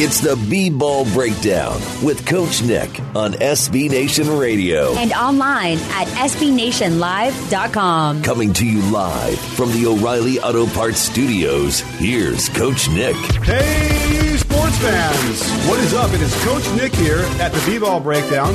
It's the B-Ball Breakdown with Coach Nick on SB Nation Radio. And online at SBNationLive.com. Coming to you live from the O'Reilly Auto Parts Studios, here's Coach Nick. Hey, sports fans. What is up? It is Coach Nick here at the B-Ball Breakdown.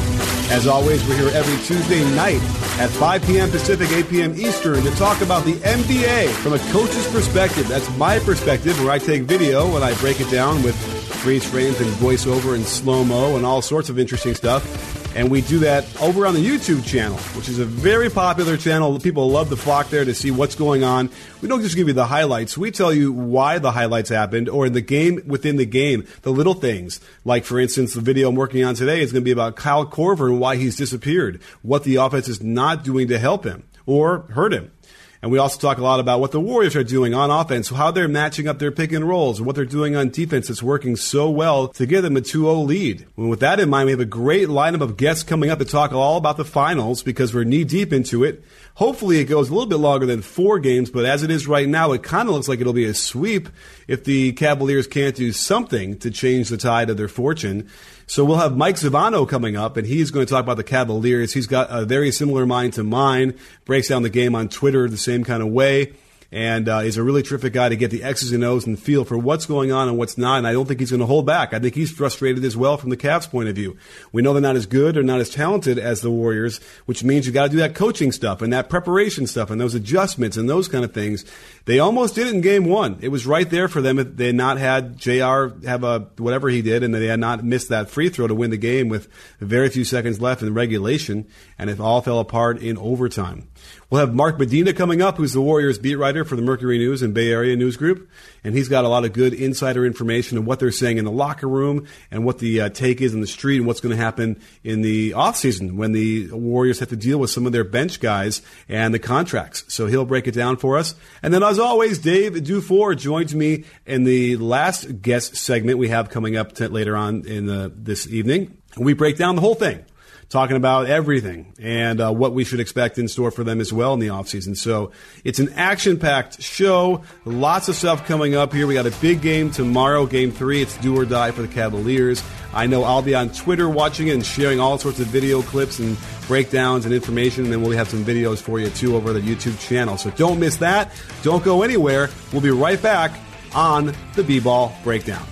As always, we're here every Tuesday night at 5 p.m. Pacific, 8 p.m. Eastern to talk about the NBA from a coach's perspective. That's my perspective, where I take video and I break it down with freeze frames and voiceover and slow mo and all sorts of interesting stuff. And we do that over on the YouTube channel, which is a very popular channel. People love to flock there to see what's going on. We don't just give you the highlights. We tell you why the highlights happened or in the game within the game, the little things. Like, for instance, the video I'm working on today is going to be about Kyle Korver and why he's disappeared, what the offense is not doing to help him or hurt him. And we also talk a lot about what the Warriors are doing on offense, how they're matching up their pick and rolls, and what they're doing on defense that's working so well to give them a 2-0 lead. And with that in mind, we have a great lineup of guests coming up to talk all about the finals because we're knee deep into it. Hopefully it goes a little bit longer than four games, but as it is right now, it kind of looks like it'll be a sweep if the Cavaliers can't do something to change the tide of their fortune. So we'll have Mike Zavagno coming up, and he's going to talk about the Cavaliers. He's got a very similar mind to mine, breaks down the game on Twitter the same kind of way and uh, is a really terrific guy to get the X's and O's and feel for what's going on and what's not. And I don't think he's going to hold back. I think he's frustrated as well from the Cavs' point of view. We know they're not as good or not as talented as the Warriors, which means you got to do that coaching stuff and that preparation stuff and those adjustments and those kind of things. They almost did it in game one. It was right there for them if they had not had JR have a whatever he did and they had not missed that free throw to win the game with very few seconds left in regulation and it all fell apart in overtime. We'll have Mark Medina coming up, who's the Warriors beat writer for the Mercury News and Bay Area News Group. And he's got a lot of good insider information on what they're saying in the locker room and what the uh, take is in the street and what's going to happen in the offseason when the Warriors have to deal with some of their bench guys and the contracts. So he'll break it down for us. And then, as always, Dave DuFour joins me in the last guest segment we have coming up later on in the, this evening. We break down the whole thing talking about everything and uh, what we should expect in store for them as well in the offseason. So it's an action packed show. Lots of stuff coming up here. We got a big game tomorrow, game three. It's do or die for the Cavaliers. I know I'll be on Twitter watching it and sharing all sorts of video clips and breakdowns and information. And then we'll have some videos for you too over the YouTube channel. So don't miss that. Don't go anywhere. We'll be right back on the B Ball Breakdown.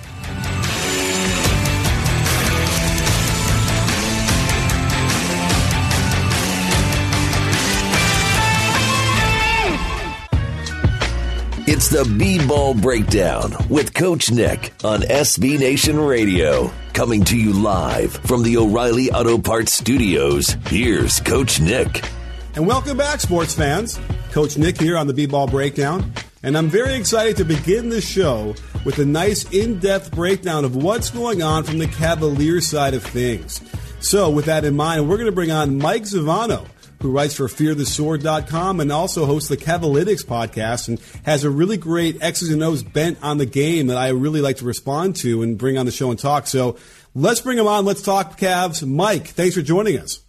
It's the B-Ball Breakdown with Coach Nick on SB Nation Radio. Coming to you live from the O'Reilly Auto Parts Studios, here's Coach Nick. And welcome back, sports fans. Coach Nick here on the B-Ball Breakdown. And I'm very excited to begin the show with a nice in-depth breakdown of what's going on from the Cavaliers side of things. So with that in mind, we're going to bring on Mike Zavagno who writes for fearthesword.com and also hosts the Cavalytics podcast and has a really great X's and O's bent on the game that I really like to respond to and bring on the show and talk. So let's bring him on. Let's talk Cavs. Mike, thanks for joining us.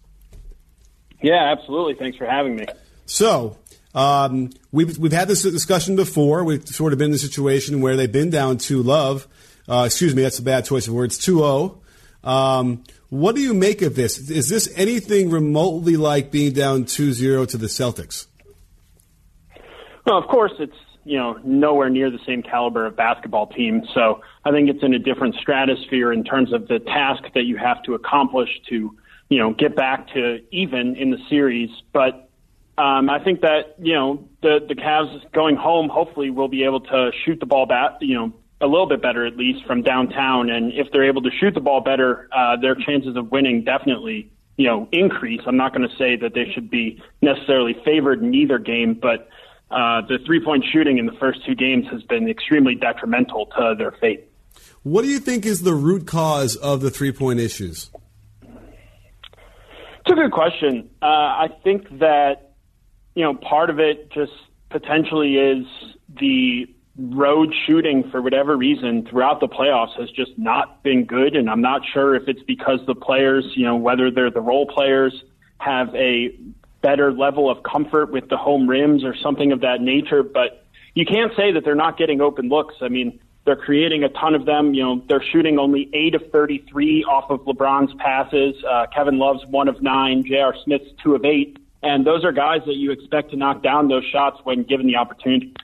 Yeah, absolutely. Thanks for having me. So, um, we've, we've had this discussion before. We've sort of been in a situation where they've been down 2 love. Uh, excuse me, that's a bad choice of words. 2 0. Um, what do you make of this? Is this anything remotely like being down 2-0 to the Celtics? Well, of course, it's you know nowhere near the same caliber of basketball team. So I think it's in a different stratosphere in terms of the task that you have to accomplish to you know get back to even in the series. But um, I think that you know the the Cavs going home hopefully will be able to shoot the ball back you know a little bit better, at least from downtown. And if they're able to shoot the ball better, uh, their chances of winning definitely, you know, increase. I'm not going to say that they should be necessarily favored in either game, but uh, the three point shooting in the first two games has been extremely detrimental to their fate. What do you think is the root cause of the three point issues? It's a good question. Uh, I think that, you know, part of it just potentially is the road shooting for whatever reason throughout the playoffs has just not been good. And I'm not sure if it's because the players, you know, whether they're the role players, have a better level of comfort with the home rims or something of that nature. But you can't say that they're not getting open looks. I mean, they're creating a ton of them. You know, they're shooting only eight of 33 off of LeBron's passes. Uh, Kevin Love's one of nine. J.R. Smith's two of eight. And those are guys that you expect to knock down those shots when given the opportunity.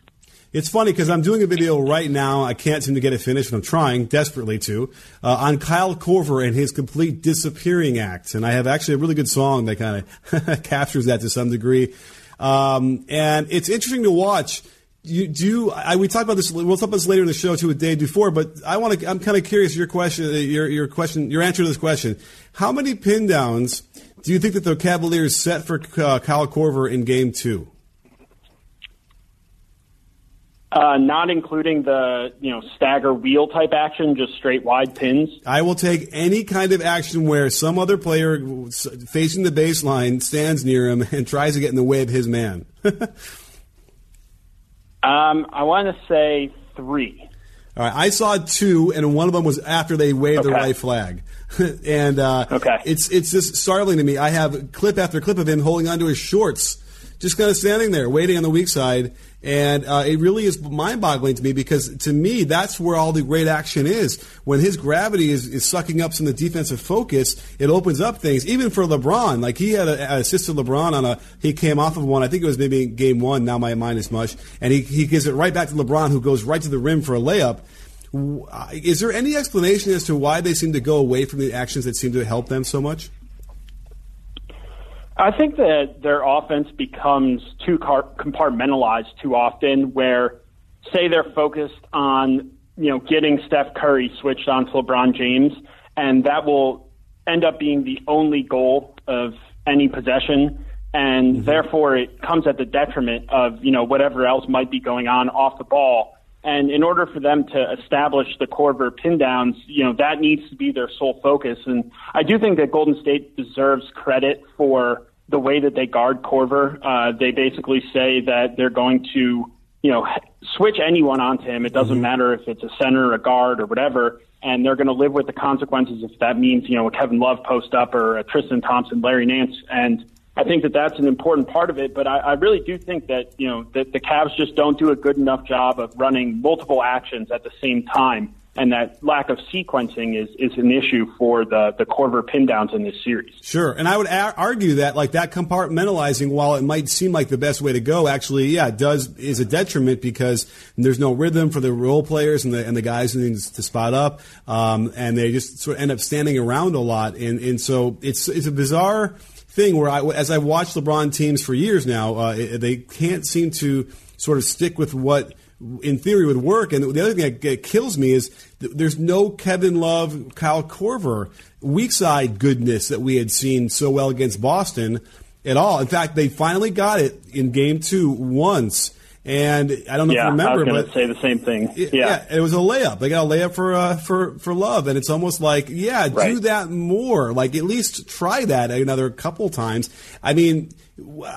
It's funny because I'm doing a video right now. I can't seem to get it finished, and I'm trying desperately to uh, on Kyle Korver and his complete disappearing act. And I have actually a really good song that kind of captures that to some degree. Um, and it's interesting to watch you do I, we talked about this we'll talk about this later in the show too with Dave DuFour, but I want to I'm kind of curious your question your your question your answer to this question. How many pin downs do you think that the Cavaliers set for uh, Kyle Korver in game 2? Uh, not including the you know stagger wheel type action, just straight wide pins. I will take any kind of action where some other player facing the baseline stands near him and tries to get in the way of his man. Um, I want to say three. All right, I saw two, and one of them was after they waved okay. the white flag. and uh, okay. it's it's just startling to me. I have clip after clip of him holding onto his shorts, just kind of standing there, waiting on the weak side, and uh, it really is mind boggling to me because to me, that's where all the great action is. When his gravity is, is sucking up some of the defensive focus, it opens up things, even for LeBron. Like he had a, a assisted LeBron on a, he came off of one, I think it was maybe game one, now my mind is mush, and he, he gives it right back to LeBron who goes right to the rim for a layup. Is there any explanation as to why they seem to go away from the actions that seem to help them so much? I think that their offense becomes too compartmentalized too often, where say they're focused on you know getting Steph Curry switched on to LeBron James, and that will end up being the only goal of any possession, and mm-hmm. therefore it comes at the detriment of you know whatever else might be going on off the ball. And in order for them to establish the Korver pin downs, you know, that needs to be their sole focus. And I do think that Golden State deserves credit for the way that they guard Korver. Uh, they basically say that they're going to, you know, switch anyone onto him. It doesn't mm-hmm. matter if it's a center, a guard, or whatever, and they're going to live with the consequences if that means, you know, a Kevin Love post up or a Tristan Thompson, Larry Nance, and I think that that's an important part of it. But I, I really do think that you know that the Cavs just don't do a good enough job of running multiple actions at the same time and that lack of sequencing is, is an issue for the, the Korver pin downs in this series. Sure. And I would a- argue that like that compartmentalizing, while it might seem like the best way to go, actually, yeah, does is a detriment because there's no rhythm for the role players and the, and the guys who need to spot up. Um, and they just sort of end up standing around a lot. And, and so it's, it's a bizarre thing where I, as I've watched LeBron teams for years now, uh, they can't seem to sort of stick with what in theory would work. And the other thing that kills me is there's no Kevin Love, Kyle Korver weak side goodness that we had seen so well against Boston at all. In fact, they finally got it in game two once. And I don't know yeah, if you remember, I was to say the same thing. Yeah. yeah. it was a layup. They got a layup for uh, for for love, and it's almost like, yeah, right. do that more. Like at least try that another couple times. I mean,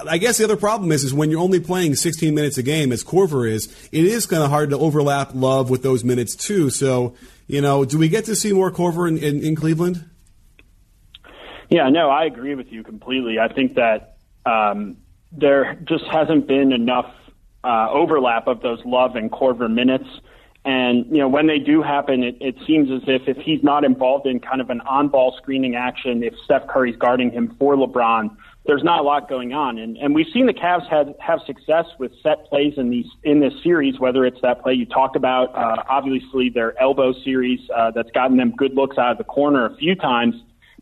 I guess the other problem is is when you're only playing 16 minutes a game, as Korver is, it is kind of hard to overlap love with those minutes too. So, you know, do we get to see more Korver in, in, in Cleveland? Yeah, no, I agree with you completely. I think that um, there just hasn't been enough uh, overlap of those Love and Korver minutes. And you know when they do happen, it, it seems as if if he's not involved in kind of an on-ball screening action, if Steph Curry's guarding him for LeBron, there's not a lot going on. And and we've seen the Cavs have have success with set plays in these in this series, whether it's that play you talked about, uh, obviously their elbow series uh, that's gotten them good looks out of the corner a few times,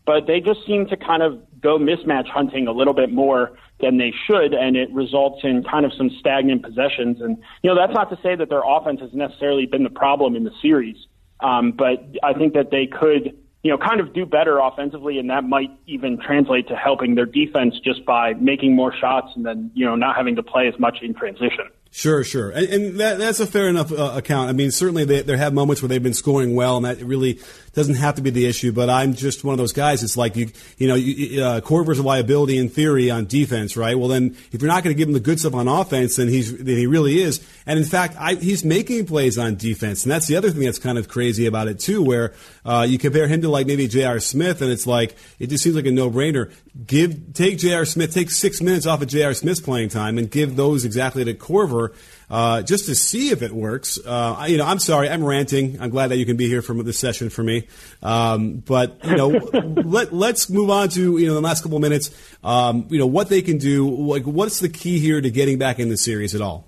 but they just seem to kind of go mismatch hunting a little bit more than they should, and it results in kind of some stagnant possessions. And you know that's not to say that their offense has necessarily been the problem in the series, um, but I think that they could you know kind of do better offensively, and that might even translate to helping their defense just by making more shots and then you know not having to play as much in transition. Sure, sure, and, and that, that's a fair enough uh, account. I mean, certainly they, there have moments where they've been scoring well, and that really doesn't have to be the issue. But I'm just one of those guys. It's like you, you know, you, uh, liability in theory on defense, right? Well, then if you're not going to give him the good stuff on offense, then he's then he really is. And in fact, I, he's making plays on defense, and that's the other thing that's kind of crazy about it too, where uh, you compare him to like maybe J.R. Smith, and it's like it just seems like a no-brainer. Give take J.R. Smith, take six minutes off of J.R. Smith's playing time, and give those exactly to Korver uh, just to see if it works. Uh, you know, I'm sorry, I'm ranting. I'm glad that you can be here for this session for me. Um, but you know, let let's move on to you know the last couple of minutes. Um, you know what they can do. Like, what's the key here to getting back in the series at all?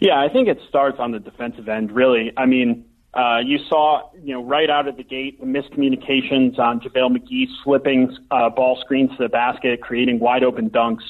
Yeah, I think it starts on the defensive end. Really, I mean. Uh, you saw, you know, right out of the gate, the miscommunications on JaVale McGee slipping uh, ball screens to the basket, creating wide open dunks.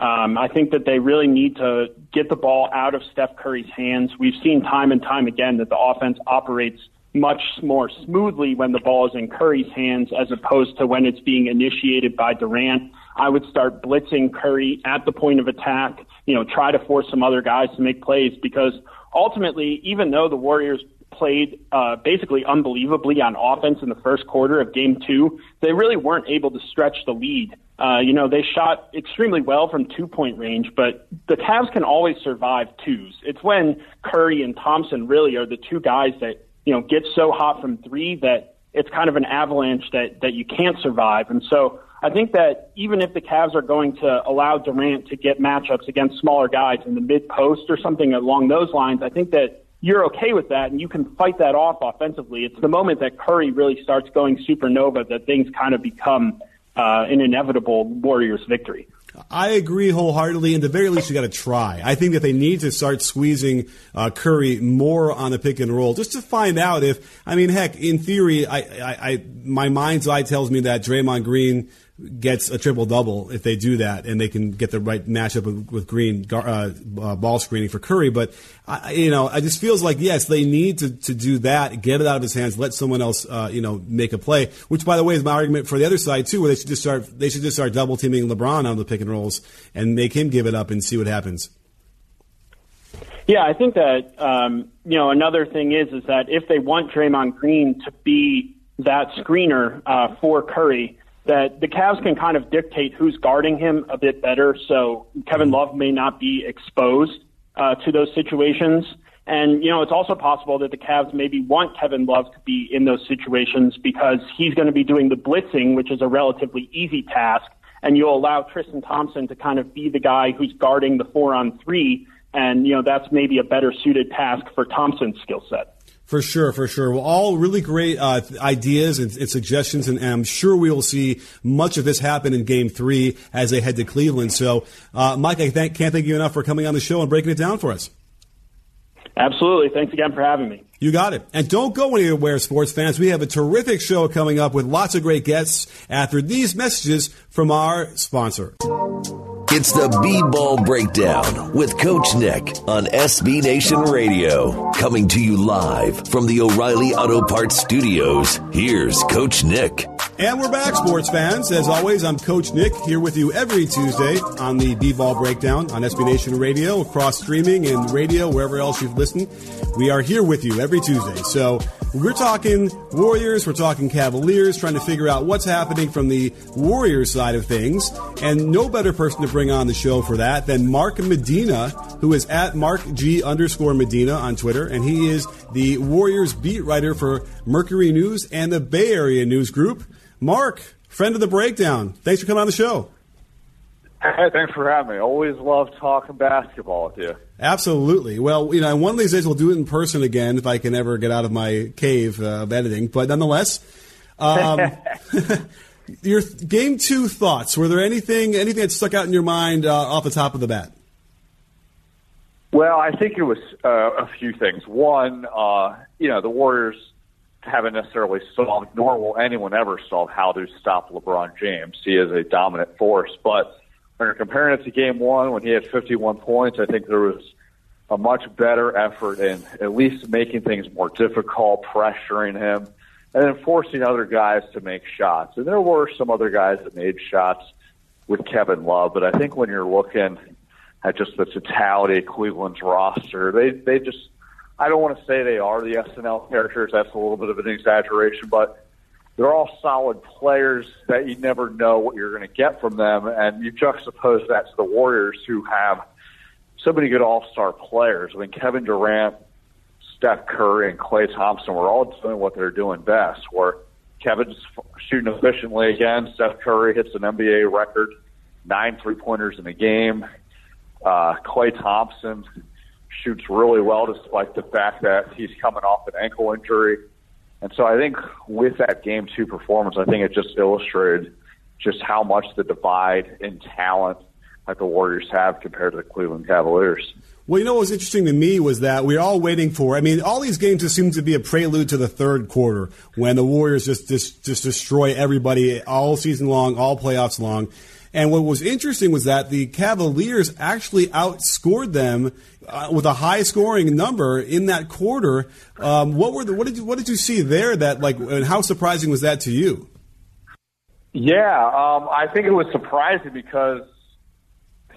Um, I think that they really need to get the ball out of Steph Curry's hands. We've seen time and time again that the offense operates much more smoothly when the ball is in Curry's hands as opposed to when it's being initiated by Durant. I would start blitzing Curry at the point of attack, you know, try to force some other guys to make plays because ultimately, even though the Warriors played uh, basically unbelievably on offense in the first quarter of game two, they really weren't able to stretch the lead. Uh, you know, they shot extremely well from two point range, but the Cavs can always survive twos. It's when Curry and Thompson really are the two guys that, you know, get so hot from three that it's kind of an avalanche that, that you can't survive. And so I think that even if the Cavs are going to allow Durant to get matchups against smaller guys in the mid post or something along those lines, I think that you're okay with that and you can fight that off offensively. It's the moment that Curry really starts going supernova that things kind of become uh, an inevitable Warriors victory. I agree wholeheartedly. And the very least, you got to try. I think that they need to start squeezing uh, Curry more on the pick and roll, just to find out if. I mean, heck, in theory, I, I, I my mind's eye tells me that Draymond Green gets a triple double if they do that, and they can get the right matchup with, with Green uh, uh, ball screening for Curry. But I, you know, it just feels like yes, they need to, to do that, get it out of his hands, let someone else uh, you know make a play. Which, by the way, is my argument for the other side too, where they should just start they should just start double teaming LeBron on the pick and rolls and make him give it up and see what happens. Yeah, I think that um, you know another thing is is that if they want Draymond Green to be that screener uh, for Curry that the Cavs can kind of dictate who's guarding him a bit better. So Kevin Love may not be exposed uh, to those situations. And, you know, it's also possible that the Cavs maybe want Kevin Love to be in those situations because he's going to be doing the blitzing, which is a relatively easy task. And you'll allow Tristan Thompson to kind of be the guy who's guarding the four on three. And, you know, that's maybe a better suited task for Thompson's skill set. For sure, for sure. Well, all really great uh, ideas and, and suggestions, and, and, I'm sure we will see much of this happen in Game Three as they head to Cleveland. So, uh, Mike, I thank, can't thank you enough for coming on the show and breaking it down for us. Absolutely. Thanks again for having me. You got it. And don't go anywhere, sports fans. We have a terrific show coming up with lots of great guests after these messages from our sponsor. It's the B Ball Breakdown with Coach Nick on SB Nation Radio. Coming to you live from the O'Reilly Auto Parts Studios. Here's Coach Nick. And we're back, sports fans. As always, I'm Coach Nick here with you every Tuesday on the B Ball Breakdown on SB Nation Radio, across streaming and radio, wherever else you've listened. We are here with you every Tuesday. So we're talking Warriors, we're talking Cavaliers, trying to figure out what's happening from the Warriors side of things. And no better person to bring on the show for that than Mark Medina, who is at Mark G underscore Medina on Twitter. And he is the Warriors beat writer for Mercury News and the Bay Area News Group. Mark, friend of the breakdown, thanks for coming on the show. Hey, thanks for having me. Always love talking basketball with you. Absolutely. Well, you know, one of these days we'll do it in person again if I can ever get out of my cave uh, of editing. But nonetheless, um, your game two thoughts. Were there anything anything that stuck out in your mind uh, off the top of the bat? Well, I think it was uh, a few things. One, uh, you know, the Warriors haven't necessarily solved, nor will anyone ever solve how to stop LeBron James. He is a dominant force, but when you're comparing it to game one when he had 51 points, I think there was a much better effort in at least making things more difficult, pressuring him, and then forcing other guys to make shots. And there were some other guys that made shots with Kevin Love, but I think when you're looking at just the totality of Cleveland's roster. They they just I don't want to say they are the SNL characters. That's a little bit of an exaggeration, but they're all solid players that you never know what you're going to get from them. And you juxtapose that to the Warriors, who have so many good All Star players. I mean, Kevin Durant, Steph Curry, and Klay Thompson were all doing what they're doing best. Where Kevin's shooting efficiently again. Steph Curry hits an NBA record, nine three pointers in a game. Uh, Klay Thompson shoots really well despite the fact that he's coming off an ankle injury. And so I think with that game two performance, I think it just illustrated just how much the divide in talent that the Warriors have compared to the Cleveland Cavaliers. Well, you know what was interesting to me was that we are all waiting for. I mean, all these games just seem to be a prelude to the third quarter when the Warriors just just, just destroy everybody all season long, all playoffs long. And what was interesting was that the Cavaliers actually outscored them uh, with a high scoring number in that quarter. Um, what were the, what did you what did you see there that like and how surprising was that to you? Yeah, um, I think it was surprising because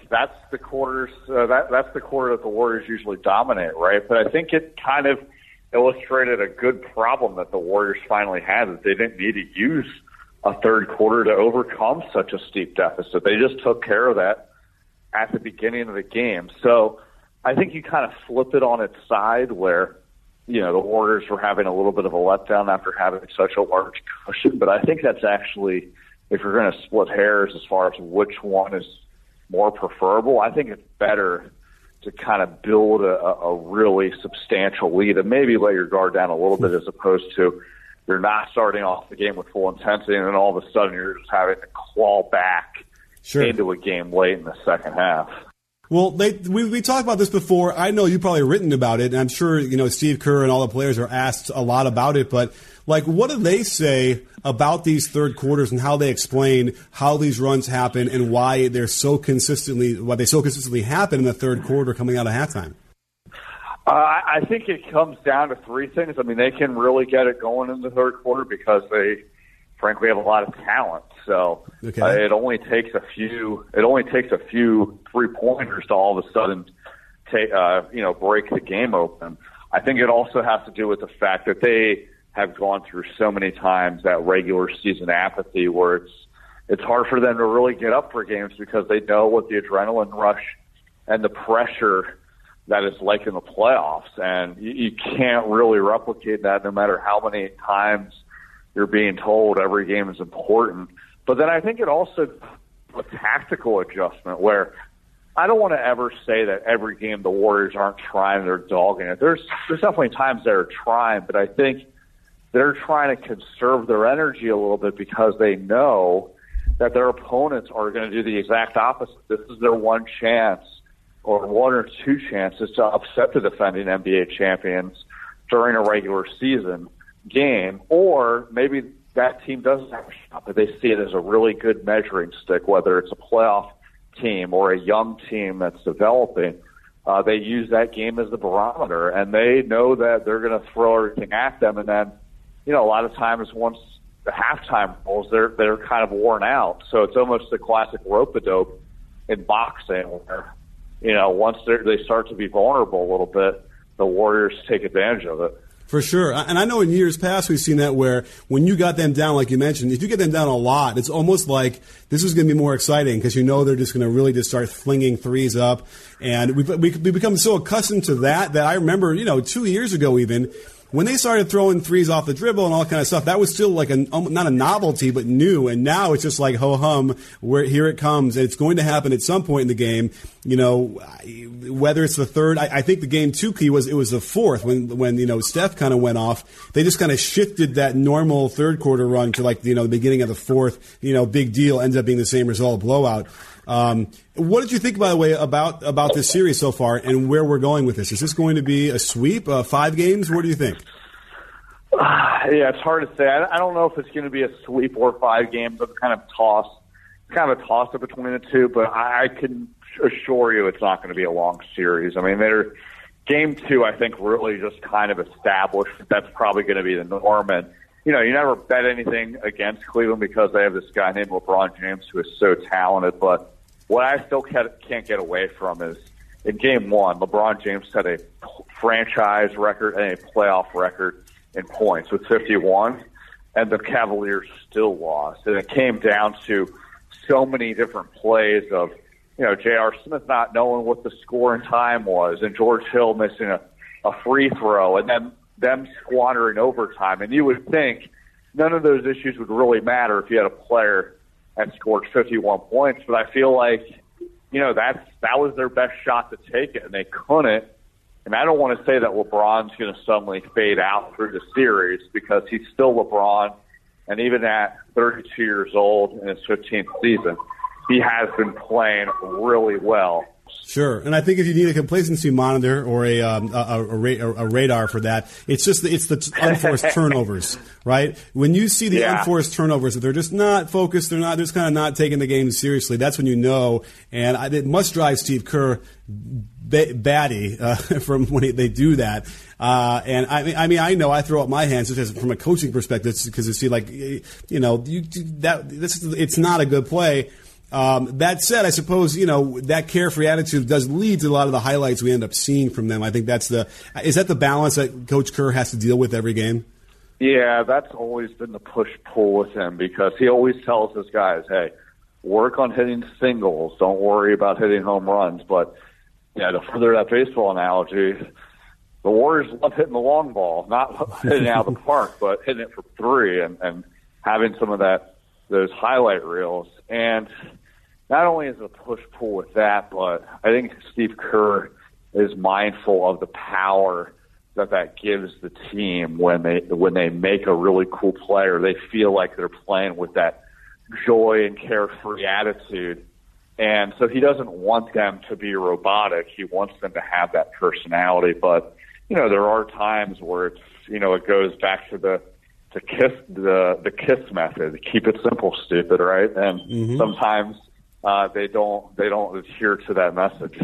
that's the quarters uh, that that's the quarter that the Warriors usually dominate, right? But I think it kind of illustrated a good problem that the Warriors finally had that they didn't need to use a third quarter to overcome such a steep deficit. They just took care of that at the beginning of the game. So I think you kind of flip it on its side where, you know, the Warriors were having a little bit of a letdown after having such a large cushion. But I think that's actually, if you're going to split hairs as far as which one is more preferable, I think it's better to kind of build a, a really substantial lead and maybe let your guard down a little bit as opposed to you're not starting off the game with full intensity, and then all of a sudden you're just having to claw back sure. into a game late in the second half. Well, they, we, we talked about this before. I know you've probably written about it, and I'm sure you know Steve Kerr and all the players are asked a lot about it. But like, what do they say about these third quarters and how they explain how these runs happen and why they're so consistently why they so consistently happen in the third quarter coming out of halftime? Uh, I think it comes down to three things. I mean, they can really get it going in the third quarter because they, frankly, have a lot of talent. So okay. uh, it only takes a few. It only takes a few three pointers to all of a sudden take, uh, you know, break the game open. I think it also has to do with the fact that they have gone through so many times that regular season apathy where it's it's hard for them to really get up for games because they know what the adrenaline rush and the pressure that it's like in the playoffs, and you, you can't really replicate that no matter how many times you're being told every game is important. But then I think it also a tactical adjustment where I don't want to ever say that every game the Warriors aren't trying, they're dogging it. There's there's definitely times they're trying, but I think they're trying to conserve their energy a little bit because they know that their opponents are going to do the exact opposite. This is their one chance or one or two chances to upset the defending NBA champions during a regular season game, or maybe that team doesn't have a shot, but they see it as a really good measuring stick, whether it's a playoff team or a young team that's developing. Uh, they use that game as the barometer, and they know that they're going to throw everything at them. And then, you know, a lot of times once the halftime rolls, they're they're kind of worn out. So it's almost the classic rope a dope in boxing, where you know, once they start to be vulnerable a little bit, the Warriors take advantage of it. For sure. And I know in years past we've seen that where when you got them down, like you mentioned, if you get them down a lot, it's almost like this is going to be more exciting because you know they're just going to really just start flinging threes up. And we, we, we become so accustomed to that that I remember, you know, two years ago even, when they started throwing threes off the dribble and all kind of stuff, that was still like a um, not a novelty, but new. And now it's just like ho hum, where here it comes, and it's going to happen at some point in the game. You know, whether it's the third, I, I think the game two key was it was the fourth when when you know Steph kind of went off. They just kind of shifted that normal third quarter run to like you know the beginning of the fourth. You know, big deal ends up being the same result, blowout. Um, what did you think, by the way, about about this series so far and where we're going with this? Is this going to be a sweep, uh, five games? What do you think? Yeah, it's hard to say. I, don't know if it's going to be a sweep or five games. I'm kind of toss, kind of a toss up between the two, but I, I can assure you it's not going to be a long series. I mean, they're game two. I think really just kind of established that that's probably going to be the norm and you know, you never bet anything against Cleveland because they have this guy named LeBron James who is so talented. But what I still can't get away from is in game one, LeBron James set a franchise record and a playoff record in points with 51, and the Cavaliers still lost. And it came down to so many different plays of, you know, J.R. Smith not knowing what the score and time was, and George Hill missing a, a free throw, and then them squandering overtime. And you would think none of those issues would really matter if you had a player that scored 51 points, but I feel like, you know, that's that was their best shot to take it, and they couldn't. And I don't want to say that LeBron's going to suddenly fade out through the series because he's still LeBron, and even at 32 years old in his 15th season, he has been playing really well. Sure, and I think if you need a complacency monitor or a um, a, a, a, radar for that, it's just the, it's the unforced turnovers, right? When you see the yeah. unforced turnovers, that they're just not focused, they're not they're just kind of not taking the game seriously. That's when you know, and I, it must drive Steve Kerr batty uh, from when he, they do that. Uh, and I mean, I mean, I know I throw up my hands just from a coaching perspective because you see, like, you know, you, that this it's not a good play. Um, that said, I suppose you know that carefree attitude does lead to a lot of the highlights we end up seeing from them. I think that's the is that the balance that Coach Kerr has to deal with every game. Yeah, that's always been the push pull with him because he always tells his guys, "Hey, work on hitting singles. Don't worry about hitting home runs." But yeah, to further that baseball analogy, the Warriors love hitting the long ball, not hitting out of the park, but hitting it for three and, and having some of that those highlight reels. And not only is it a push pull with that, but I think Steve Kerr is mindful of the power that that gives the team when they when they make a really cool player. They feel like they're playing with that joy and carefree attitude. And so he doesn't want them to be robotic. He wants them to have that personality. But, you know, there are times where it's, you know, it goes back to the to kiss the the kiss method. Keep it simple, stupid, right? And mm-hmm. sometimes uh, they don't they don't adhere to that message.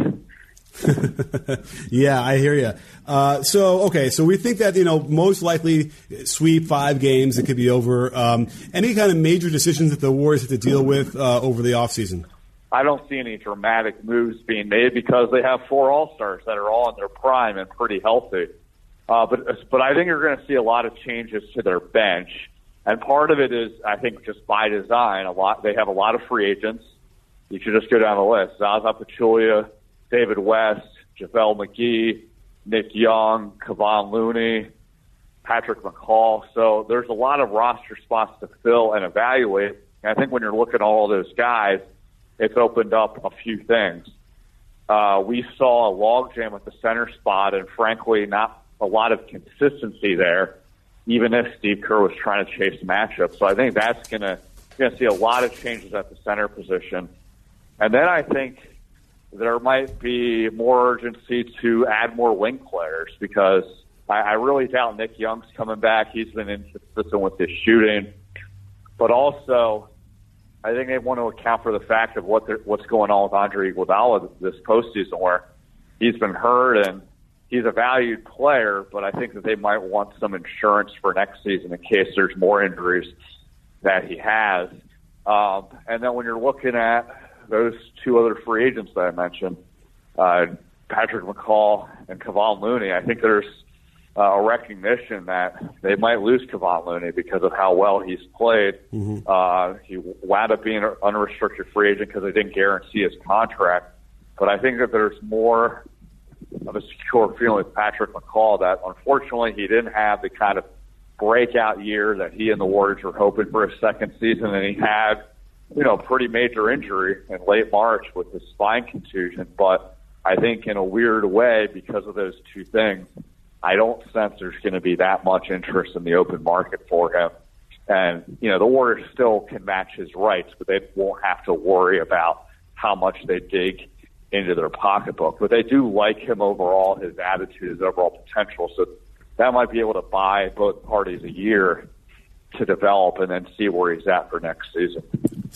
yeah, I hear you. Uh, so, okay, so we think that you know most likely sweep five games. It could be over. Um, any kind of major decisions that the Warriors have to deal with uh, over the offseason? I don't see any dramatic moves being made because they have four All Stars that are all in their prime and pretty healthy. Uh, but but I think you're going to see a lot of changes to their bench, and part of it is I think just by design. A lot they have a lot of free agents. You should just go down the list: Zaza Pachulia, David West, JaVale McGee, Nick Young, Kevon Looney, Patrick McCaw. So there's a lot of roster spots to fill and evaluate. And I think when you're looking at all those guys, it's opened up a few things. Uh, we saw a logjam at the center spot, and frankly, not a lot of consistency there, even if Steve Kerr was trying to chase matchups. So I think that's going to going to see a lot of changes at the center position, and then I think there might be more urgency to add more wing players because I, I really doubt Nick Young's coming back. He's been inconsistent with his shooting, but also I think they want to account for the fact of what what's going on with Andre Iguodala this postseason, where he's been hurt and he's a valued player, but I think that they might want some insurance for next season in case there's more injuries that he has. Um, and then when you're looking at those two other free agents that I mentioned, uh, Patrick McCaw and Kevon Looney, I think there's uh, a recognition that they might lose Kevon Looney because of how well he's played. Mm-hmm. Uh, he wound up being an unrestricted free agent because they didn't guarantee his contract. But I think that there's more of a secure feeling with Patrick McCaw that unfortunately he didn't have the kind of breakout year that he and the Warriors were hoping for a second season, and he had, you know, pretty major injury in late March with his spine contusion. But I think in a weird way, because of those two things, I don't sense there's going to be that much interest in the open market for him. And, you know, the Warriors still can match his rights, but they won't have to worry about how much they dig into their pocketbook. But they do like him overall, his attitude, his overall potential. So that might be able to buy both parties a year to develop and then see where he's at for next season.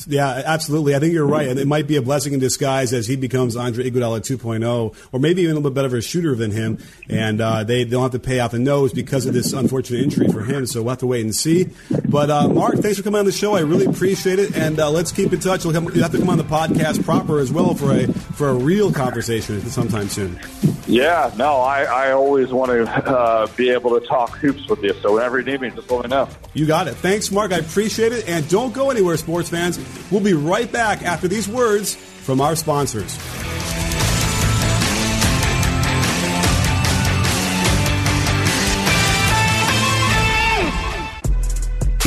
Yeah, absolutely. I think you're right. And it might be a blessing in disguise as he becomes Andre Iguodala 2.0, or maybe even a little bit better of a shooter than him. And uh, they don't have to pay off the nose because of this unfortunate injury for him. So we'll have to wait and see. But uh, Mark, thanks for coming on the show. I really appreciate it. And uh, let's keep in touch. You'll, come, you'll have to come on the podcast proper as well for a for a real conversation sometime soon. Yeah, no, I, I always want to uh, be able to talk hoops with you. So whenever you need me, just let me know. You got it. Thanks, Mark. I appreciate it. And don't go anywhere, sports fans. We'll be right back after these words from our sponsors.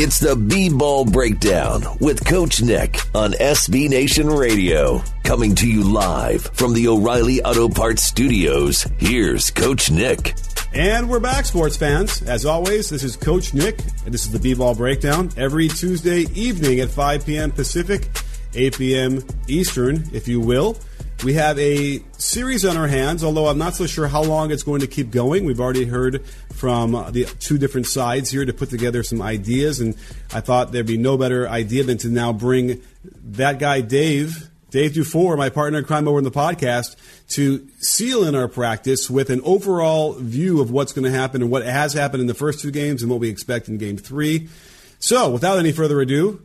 It's the B-Ball Breakdown with Coach Nick on SB Nation Radio. Coming to you live from the O'Reilly Auto Parts Studios, here's Coach Nick. And we're back, sports fans. As always, this is Coach Nick, and this is the B-Ball Breakdown every Tuesday evening at 5 p.m. Pacific, 8 p.m. Eastern, if you will. We have a series on our hands, although I'm not so sure how long it's going to keep going. We've already heard from the two different sides here to put together some ideas, and I thought there'd be no better idea than to now bring that guy, Dave, Dave DuFour, my partner in crime over in the podcast, to seal in our practice with an overall view of what's going to happen and what has happened in the first two games and what we expect in game three. So, without any further ado,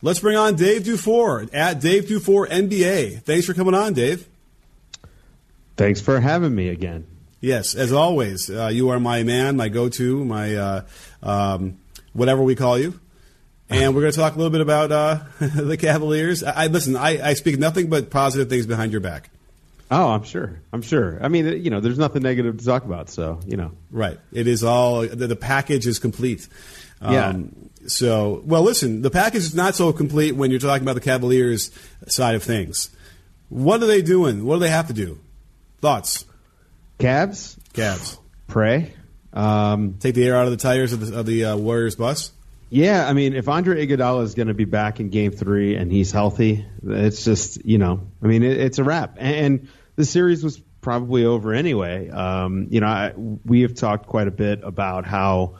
Let's bring on Dave DuFour at Dave DuFour NBA. Thanks for coming on, Dave. Thanks for having me again. Yes, as always, uh, you are my man, my go-to, my uh, um, whatever we call you. And we're going to talk a little bit about uh, the Cavaliers. I, I listen. I, I, speak nothing but positive things behind your back. Oh, I'm sure. I'm sure. I mean, you know, there's nothing negative to talk about. So, you know, right. It is all the, the package is complete. Um, yeah. So, well, listen, the package is not so complete when you're talking about the Cavaliers side of things. What are they doing? What do they have to do? Thoughts? Cavs? Cavs. Pray. Um, Take the air out of the tires of the, of the uh, Warriors bus? Yeah, I mean, if Andre Iguodala is going to be back in Game Three and he's healthy, it's just you know, I mean, it, it's a wrap. And the series was probably over anyway. Um, you know, I, we have talked quite a bit about how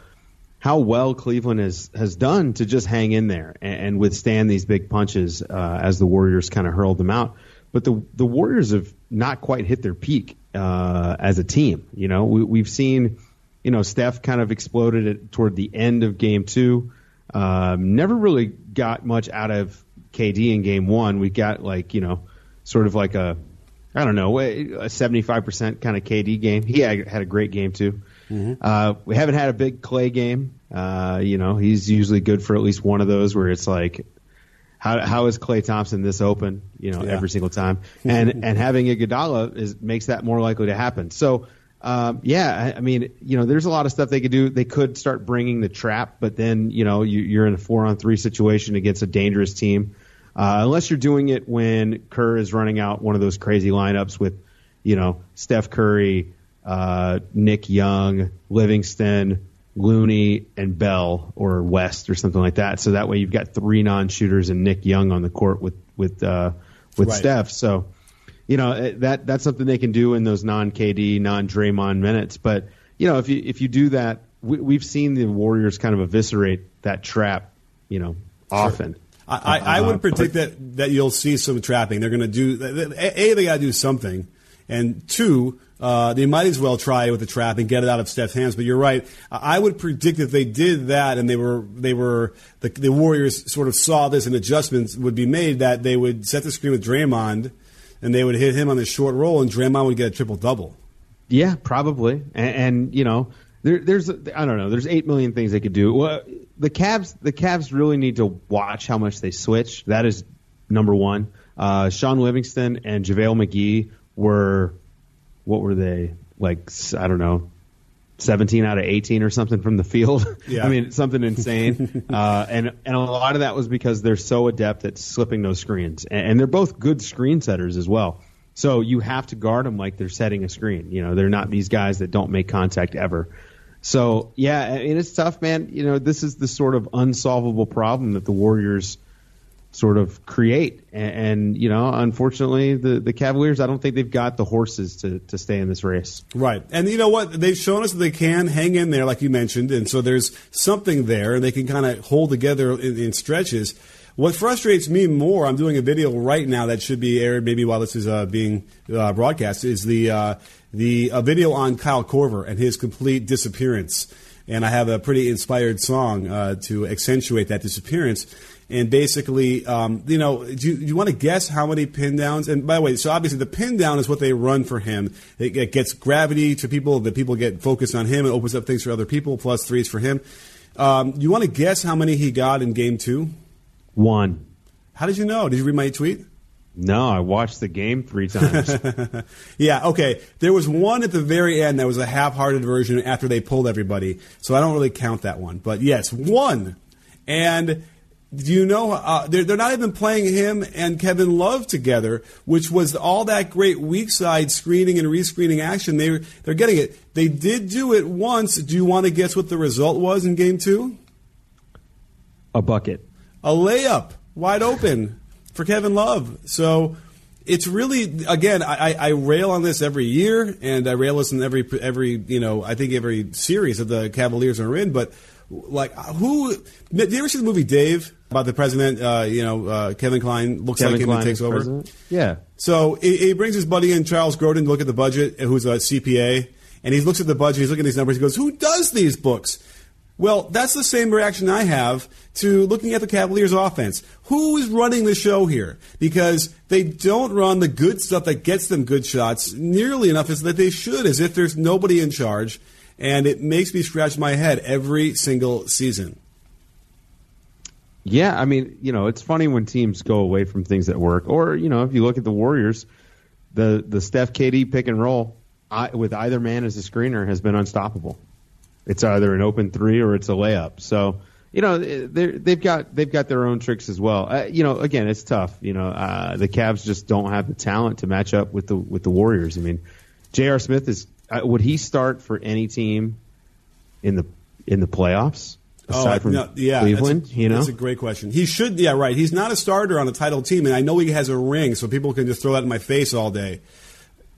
how well Cleveland has has done to just hang in there and, and withstand these big punches uh, as the Warriors kind of hurled them out. But the the Warriors have not quite hit their peak uh, as a team. You know, we, we've seen, you know, Steph kind of exploded it toward the end of Game Two. Um, never really got much out of KD in Game One. We got like you know, sort of like a I don't know, a 75% kind of KD game. He had, had a great game too. Mm-hmm. Uh, we haven't had a big Klay game. Uh, you know, he's usually good for at least one of those where it's like, how how is Klay Thompson this open? You know, yeah. every single time, and and having Iguodala is makes that more likely to happen. So. Um, yeah, I, I mean, you know, there's a lot of stuff they could do. They could start bringing the trap, but then, you know, you, you're in a four on three situation against a dangerous team. Uh, unless you're doing it when Kerr is running out one of those crazy lineups with, you know, Steph Curry, uh, Nick Young, Livingston, Looney, and Bell or West or something like that. So that way you've got three non-shooters and Nick Young on the court with with uh, with right. Steph. So you know eh, that that's something they can do in those non-KD, non-Draymond minutes. But you know if you if you do that, we, we've seen the Warriors kind of eviscerate that trap. You know, often. Sure. I, I, would uh, predict that, that you'll see some trapping. They're going to do a. They got to do something, and two, uh, they might as well try it with the trap and get it out of Steph's hands. But you're right. I would predict if they did that and they were they were the, the Warriors sort of saw this and adjustments would be made that they would set the screen with Draymond and they would hit him on the short roll and Draymond would get a triple double. Yeah, probably. And, and you know, there, there's I don't know. There's eight million things they could do. Well, the Cavs the Cavs really need to watch how much they switch. That is number one. Uh, Shaun Livingston and JaVale McGee were what were they like? I don't know, 17 out of 18 or something from the field. Yeah. I mean, something insane. uh, and and a lot of that was because they're so adept at slipping those screens, and, and, they're both good screen setters as well. So you have to guard them like they're setting a screen. You know, they're not these guys that don't make contact ever. So yeah, I mean, it's tough, man. You know, this is the sort of unsolvable problem that the Warriors sort of create. And, and, you know, unfortunately, the, the Cavaliers, I don't think they've got the horses to, to stay in this race. Right. And you know what? They've shown us that they can hang in there, like you mentioned. And so there's something there, and they can kind of hold together in, in, stretches. What frustrates me more, I'm doing a video right now that should be aired maybe while this is uh, being uh, broadcast, is the, uh, the video on Kyle Korver and his complete disappearance. And I have a pretty inspired song uh, to accentuate that disappearance and basically, um, you know, do you, do you, want to guess how many pin downs? And by the way, so obviously the pin down is what they run for him. It, it gets gravity to people. The people get focused on him. It opens up things for other people. Plus threes for him. Um, you want to guess how many he got in game two? One. How did you know? Did you read my tweet? No, I watched the game three times. yeah, okay. There was one at the very end that was a half-hearted version after they pulled everybody, so I don't really count that one. But yes, one. And do you know uh, they're, they're not even playing him and Kevin Love together, which was all that great weak side screening and rescreening action. They they're getting it. They did do it once. Do you want to guess what the result was in game two? A bucket, a layup, wide open for Kevin Love. So it's really again I, I rail on this every year and I rail this in every every you know I think every series that the Cavaliers are in, but like who? Did you ever see the movie Dave about the president? Uh, you know, uh, Kevin Kline looks Kevin like him Kline and takes over. President? Yeah. So he, he, brings his buddy in, Charles Grodin, to look at the budget, who's a CPA, and he looks at the budget. He's looking at these numbers. He goes, "Who does these books?" Well, that's the same reaction I have to looking at the Cavaliers' offense. Who is running the show here? Because they don't run the good stuff that gets them good shots nearly enough as that they should, as if there's nobody in charge and it makes me scratch my head every single season. Yeah, I mean, you know, it's funny when teams go away from things that work, or you know, if you look at the Warriors, the the Steph KD pick and roll I, with either man as a screener has been unstoppable. It's either an open three or it's a layup. So you know they've got they've got their own tricks as well. Uh, you know, again, it's tough. You know, uh, the Cavs just don't have the talent to match up with the with the Warriors. I mean, J.R. Smith is uh, would he start for any team in the in the playoffs? Oh, aside oh, from no, yeah, Cleveland, that's a, you know, that's a great question. He should, yeah, right. He's not a starter on a title team, and I know he has a ring, so people can just throw that in my face all day.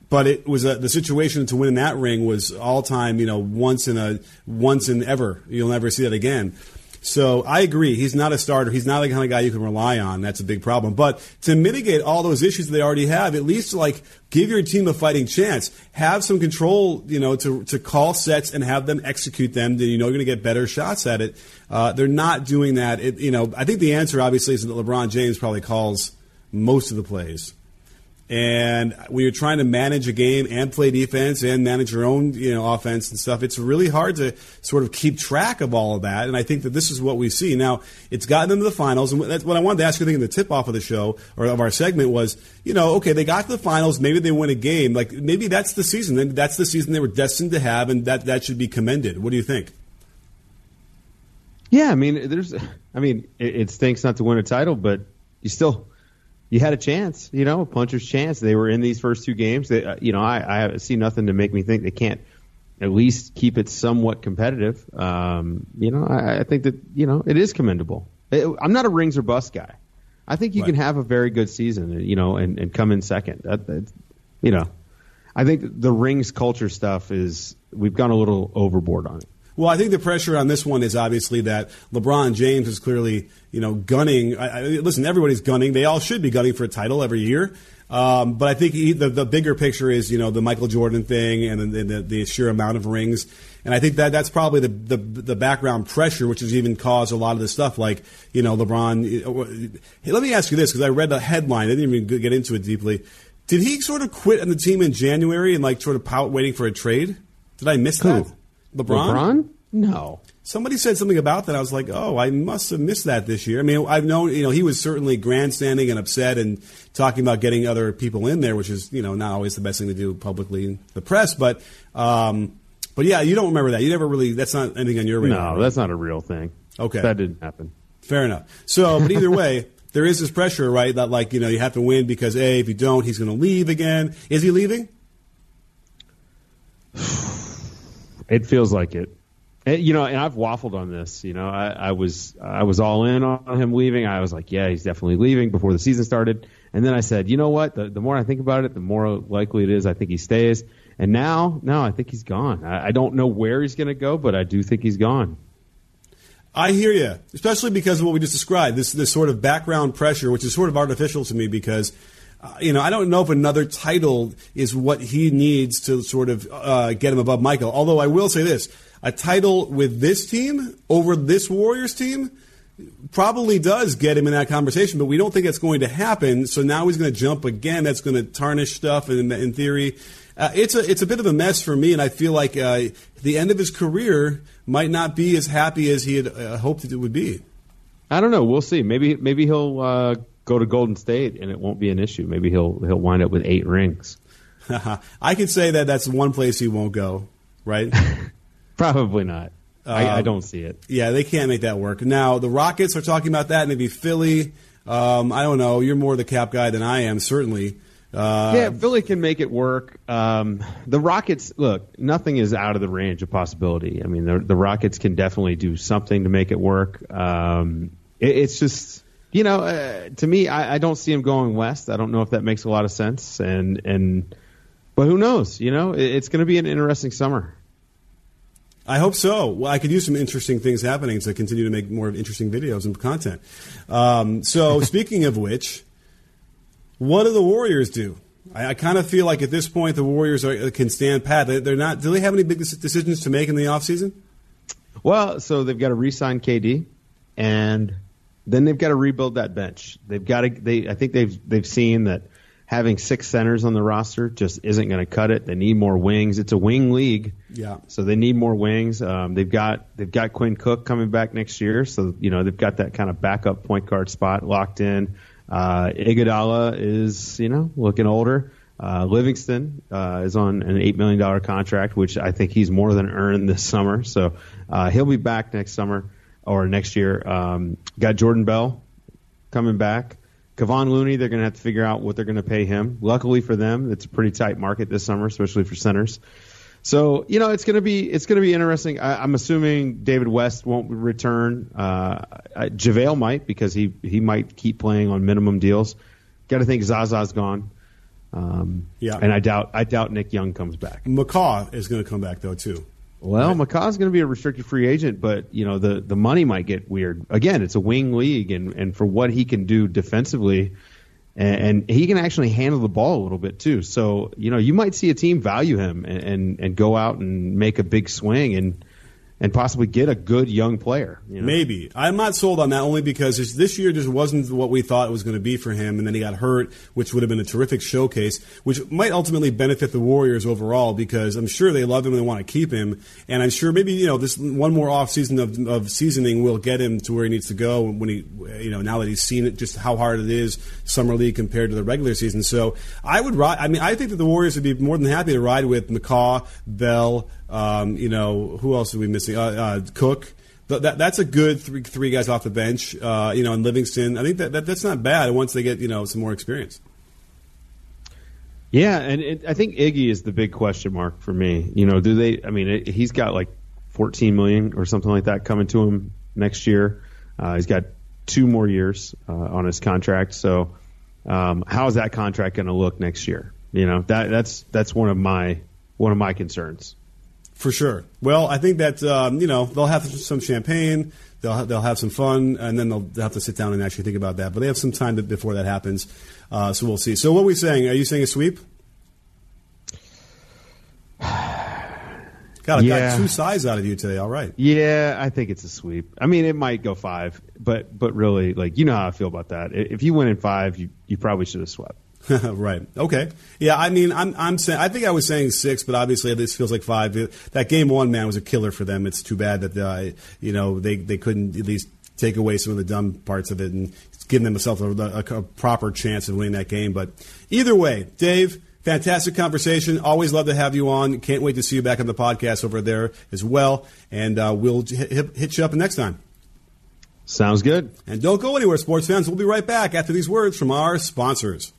But it was a, the situation to win that ring was all time, you know, once in a once in ever. You'll never see that again. So I agree. He's not a starter. He's not the kind of guy you can rely on. That's a big problem. But to mitigate all those issues that they already have, at least like give your team a fighting chance. Have some control, you know, to, to call sets and have them execute them. Then you know you're going to get better shots at it. Uh, they're not doing that. It, you know, I think the answer obviously is that LeBron James probably calls most of the plays. And when you're trying to manage a game and play defense and manage your own, you know, offense and stuff, it's really hard to sort of keep track of all of that. And I think that this is what we see now. It's gotten them to the finals, and that's what I wanted to ask you. I think in the tip off of the show or of our segment was, you know, okay, they got to the finals, maybe they win a game, like maybe that's the season. That's the season they were destined to have, and that that should be commended. What do you think? Yeah, I mean, there's, I mean, it, it stinks not to win a title, but you still you had a chance, you know, a puncher's chance. They were in these first two games. They, uh, you know, I, I see nothing to make me think they can't at least keep it somewhat competitive. Um, you know, I, I think that you know it is commendable. It, I'm not a rings or bust guy. I think you right. can have a very good season, you know, and, and come in second. That, that, you know, I think the rings culture stuff is we've gone a little overboard on it. Well, I think the pressure on this one is obviously that LeBron James is clearly, you know, gunning. I, I, listen, everybody's gunning. They all should be gunning for a title every year. Um, but I think he, the, the bigger picture is, you know, the Michael Jordan thing and the, the, the sheer amount of rings. And I think that that's probably the, the, the background pressure, which has even caused a lot of this stuff. Like, you know, LeBron. Hey, let me ask you this because I read the headline. I didn't even get into it deeply. Did he sort of quit on the team in January and like sort of pout waiting for a trade? Did I miss Who? that? LeBron? LeBron? No. Somebody said something about that. I was like, oh, I must have missed that this year. I mean, I've known, you know, he was certainly grandstanding and upset and talking about getting other people in there, which is, you know, not always the best thing to do publicly in the press. But, um, but yeah, you don't remember that. You never really, that's not anything on your radar. No, that's not a real thing. Okay. That didn't happen. Fair enough. So, but either way, there is this pressure, right? That like, you know, you have to win because, A, if you don't, he's going to leave again. Is he leaving? It feels like it. And, you know, and I've waffled on this. You know, I, I was I was all in on him leaving. I was like, yeah, he's definitely leaving before the season started. And then I said, you know what? The, the more I think about it, the more likely it is I think he stays. And now, now I think he's gone. I, I don't know where he's going to go, but I do think he's gone. I hear you, especially because of what we just described. This this sort of background pressure, which is sort of artificial to me, because uh, you know I don't know if another title is what he needs to sort of uh, get him above Michael. Although I will say this: a title with this team over this Warriors team probably does get him in that conversation, but we don't think it's going to happen. So now he's going to jump again. That's going to tarnish stuff. And in theory, uh, it's a it's a bit of a mess for me. And I feel like uh, the end of his career might not be as happy as he had uh, hoped it would be. I don't know. We'll see. Maybe maybe he'll uh, go to Golden State and it won't be an issue. Maybe he'll he'll wind up with eight rings. I could say that that's one place he won't go. Right. Probably not. I, I, um, don't see it. Yeah, they can't make that work. Now the Rockets are talking about that. Maybe Philly. Um, I don't know. You're more the cap guy than I am, certainly. Uh, yeah, Philly can make it work. Um, the Rockets, look, nothing is out of the range of possibility. I mean, the, the Rockets can definitely do something to make it work. Um, it, it's just, you know, uh, to me, I, I don't see him going west. I don't know if that makes a lot of sense. And and, but who knows? You know, it, it's going to be an interesting summer. I hope so. Well, I could use some interesting things happening to continue to make more of interesting videos and content. Um, so, speaking of which, what do the Warriors do? I, I kind of feel like at this point the Warriors are, can stand pat. They, are not. Do they have any big decisions to make in the offseason? Well, so they've got to re-sign KD, and then they've got to rebuild that bench. They've got to. They. I think they've they've seen that having six centers on the roster just isn't going to cut it. They need more wings. It's a wing league. Yeah. So they need more wings. Um, they've got they've got Quinn Cook coming back next year, so you know they've got that kind of backup point guard spot locked in. Uh, Iguodala is you know looking older. Uh, Livingston uh, is on an eight million dollar contract, which I think he's more than earned this summer. So uh, he'll be back next summer or next year. Um, got Jordan Bell coming back. Kevon Looney, they're going to have to figure out what they're going to pay him. Luckily for them, it's a pretty tight market this summer, especially for centers. So you know it's going to be it's going to be interesting. I, am assuming David West won't return. Uh, JaVale might because he he might keep playing on minimum deals. Got to think Zaza's gone. Um, yeah, and I doubt I doubt Nick Young comes back. McCaw is going to come back though too. Well, right. McCaw's going to be a restricted free agent, but you know the the money might get weird. Again, it's a wing league, and and for what he can do defensively, and, and he can actually handle the ball a little bit too. So you know you might see a team value him and and, and go out and make a big swing and and possibly get a good young player. You know? Maybe I'm not sold on that only because this year just wasn't what we thought it was going to be for him, and then he got hurt, which would have been a terrific showcase, which might ultimately benefit the Warriors overall because I'm sure they love him and they want to keep him, and I'm sure maybe you know this one more off season of, of seasoning will get him to where he needs to go when he you know now that he's seen it just how hard it is summer league compared to the regular season. So I would ride. I mean, I think that the Warriors would be more than happy to ride with McCaw, Bell. Um, you know, who else are we missing? Uh, uh, Cook. That, that's a good three, three guys off the bench. Uh, you know, and Livingston. I think that, that that's not bad once they get you know some more experience. Yeah, and it, I think Iggy is the big question mark for me. You know, do they? I mean, it, he's got like 14 million or something like that coming to him next year. Uh, he's got two more years uh, on his contract. So, um, how is that contract going to look next year? You know, that that's that's one of my one of my concerns. For sure. Well, I think that um, you know they'll have some champagne, they'll they'll have some fun, and then they'll, they'll have to sit down and actually think about that. But they have some time to, before that happens, uh, so we'll see. So, what are we saying? Are you saying a sweep? God, I yeah. got two sides out of you today. All right. Yeah, I think it's a sweep. I mean, it might go five, but but really, like you know how I feel about that. If you win in five, you you probably should have swept. right. Okay. Yeah. I mean, I'm I'm saying I think I was saying six, but obviously this feels like five. That game one man was a killer for them. It's too bad that uh, you know they they couldn't at least take away some of the dumb parts of it and give themselves a, a, a proper chance of winning that game. But either way, Dave. Fantastic conversation. Always love to have you on. Can't wait to see you back on the podcast over there as well. And uh, we'll hit, hit you up next time. Sounds good. And don't go anywhere, sports fans. We'll be right back after these words from our sponsors.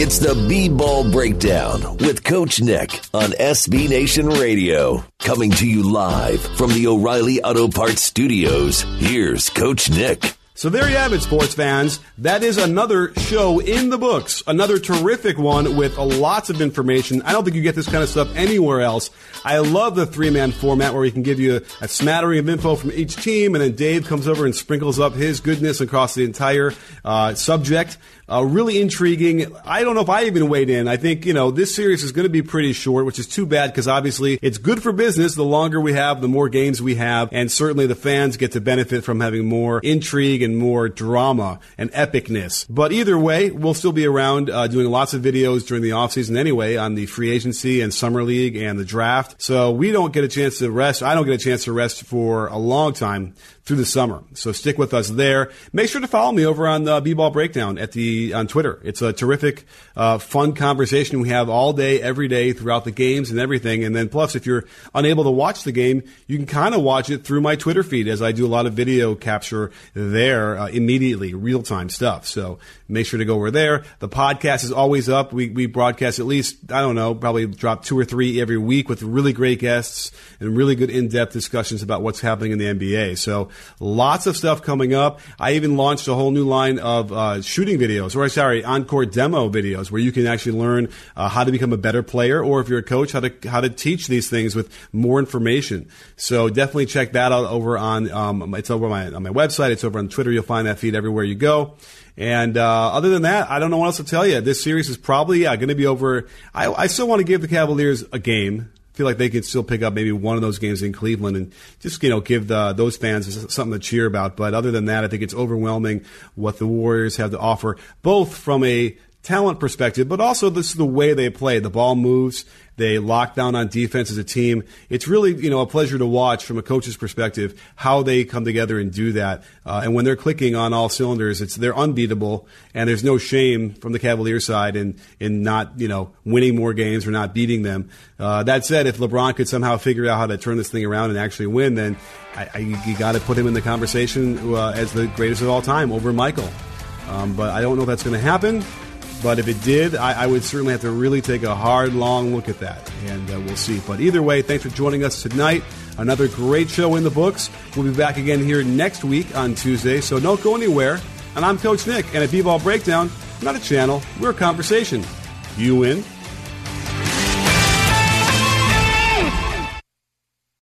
It's the B Ball Breakdown with Coach Nick on SB Nation Radio. Coming to you live from the O'Reilly Auto Parts Studios. Here's Coach Nick. So there you have it, sports fans. That is another show in the books. Another terrific one with lots of information. I don't think you get this kind of stuff anywhere else. I love the three man format where we can give you a smattering of info from each team, and then Dave comes over and sprinkles up his goodness across the entire uh, subject. Uh, really intriguing. I don't know if I even weighed in. I think, you know, this series is going to be pretty short, which is too bad because obviously it's good for business. The longer we have, the more games we have. And certainly the fans get to benefit from having more intrigue and more drama and epicness. But either way, we'll still be around uh, doing lots of videos during the offseason anyway on the free agency and summer league and the draft. So we don't get a chance to rest. I don't get a chance to rest for a long time through the summer. So stick with us there. Make sure to follow me over on the B-Ball Breakdown at the on Twitter. It's a terrific, uh, fun conversation we have all day, every day throughout the games and everything. And then plus, if you're unable to watch the game, you can kind of watch it through my Twitter feed as I do a lot of video capture there uh, immediately, real time stuff. So make sure to go over there. The podcast is always up. We we broadcast at least I don't know, probably drop two or three every week with really great guests and really good in depth discussions about what's happening in the NBA. So Lots of stuff coming up. I even launched a whole new line of uh, shooting videos, or sorry, encore demo videos, where you can actually learn uh, how to become a better player, or if you're a coach, how to how to teach these things with more information. So definitely check that out over on um, it's over on my on my website. It's over on Twitter. You'll find that feed everywhere you go. And uh, other than that, I don't know what else to tell you. This series is probably yeah, going to be over. I, I still want to give the Cavaliers a game feel like they could still pick up maybe one of those games in Cleveland and just you know give the, those fans something to cheer about. But other than that, I think it's overwhelming what the Warriors have to offer, both from a talent perspective, but also this is the way they play. The ball moves. They lock down on defense as a team. It's really, you know, a pleasure to watch from a coach's perspective how they come together and do that. Uh, and when they're clicking on all cylinders, it's they're unbeatable, and there's no shame from the Cavalier side in in not, you know, winning more games or not beating them. Uh, that said, if LeBron could somehow figure out how to turn this thing around and actually win, then I, I, you got to put him in the conversation uh, as the greatest of all time over Michael. Um, but I don't know if that's going to happen. But if it did, I, I, would certainly have to really take a hard, long look at that, and uh, we'll see. But either way, thanks for joining us tonight. Another great show in the books. We'll be back again here next week on Tuesday, so don't go anywhere. And I'm Coach Nick, and at B-Ball Breakdown, not a channel, we're a conversation. You win,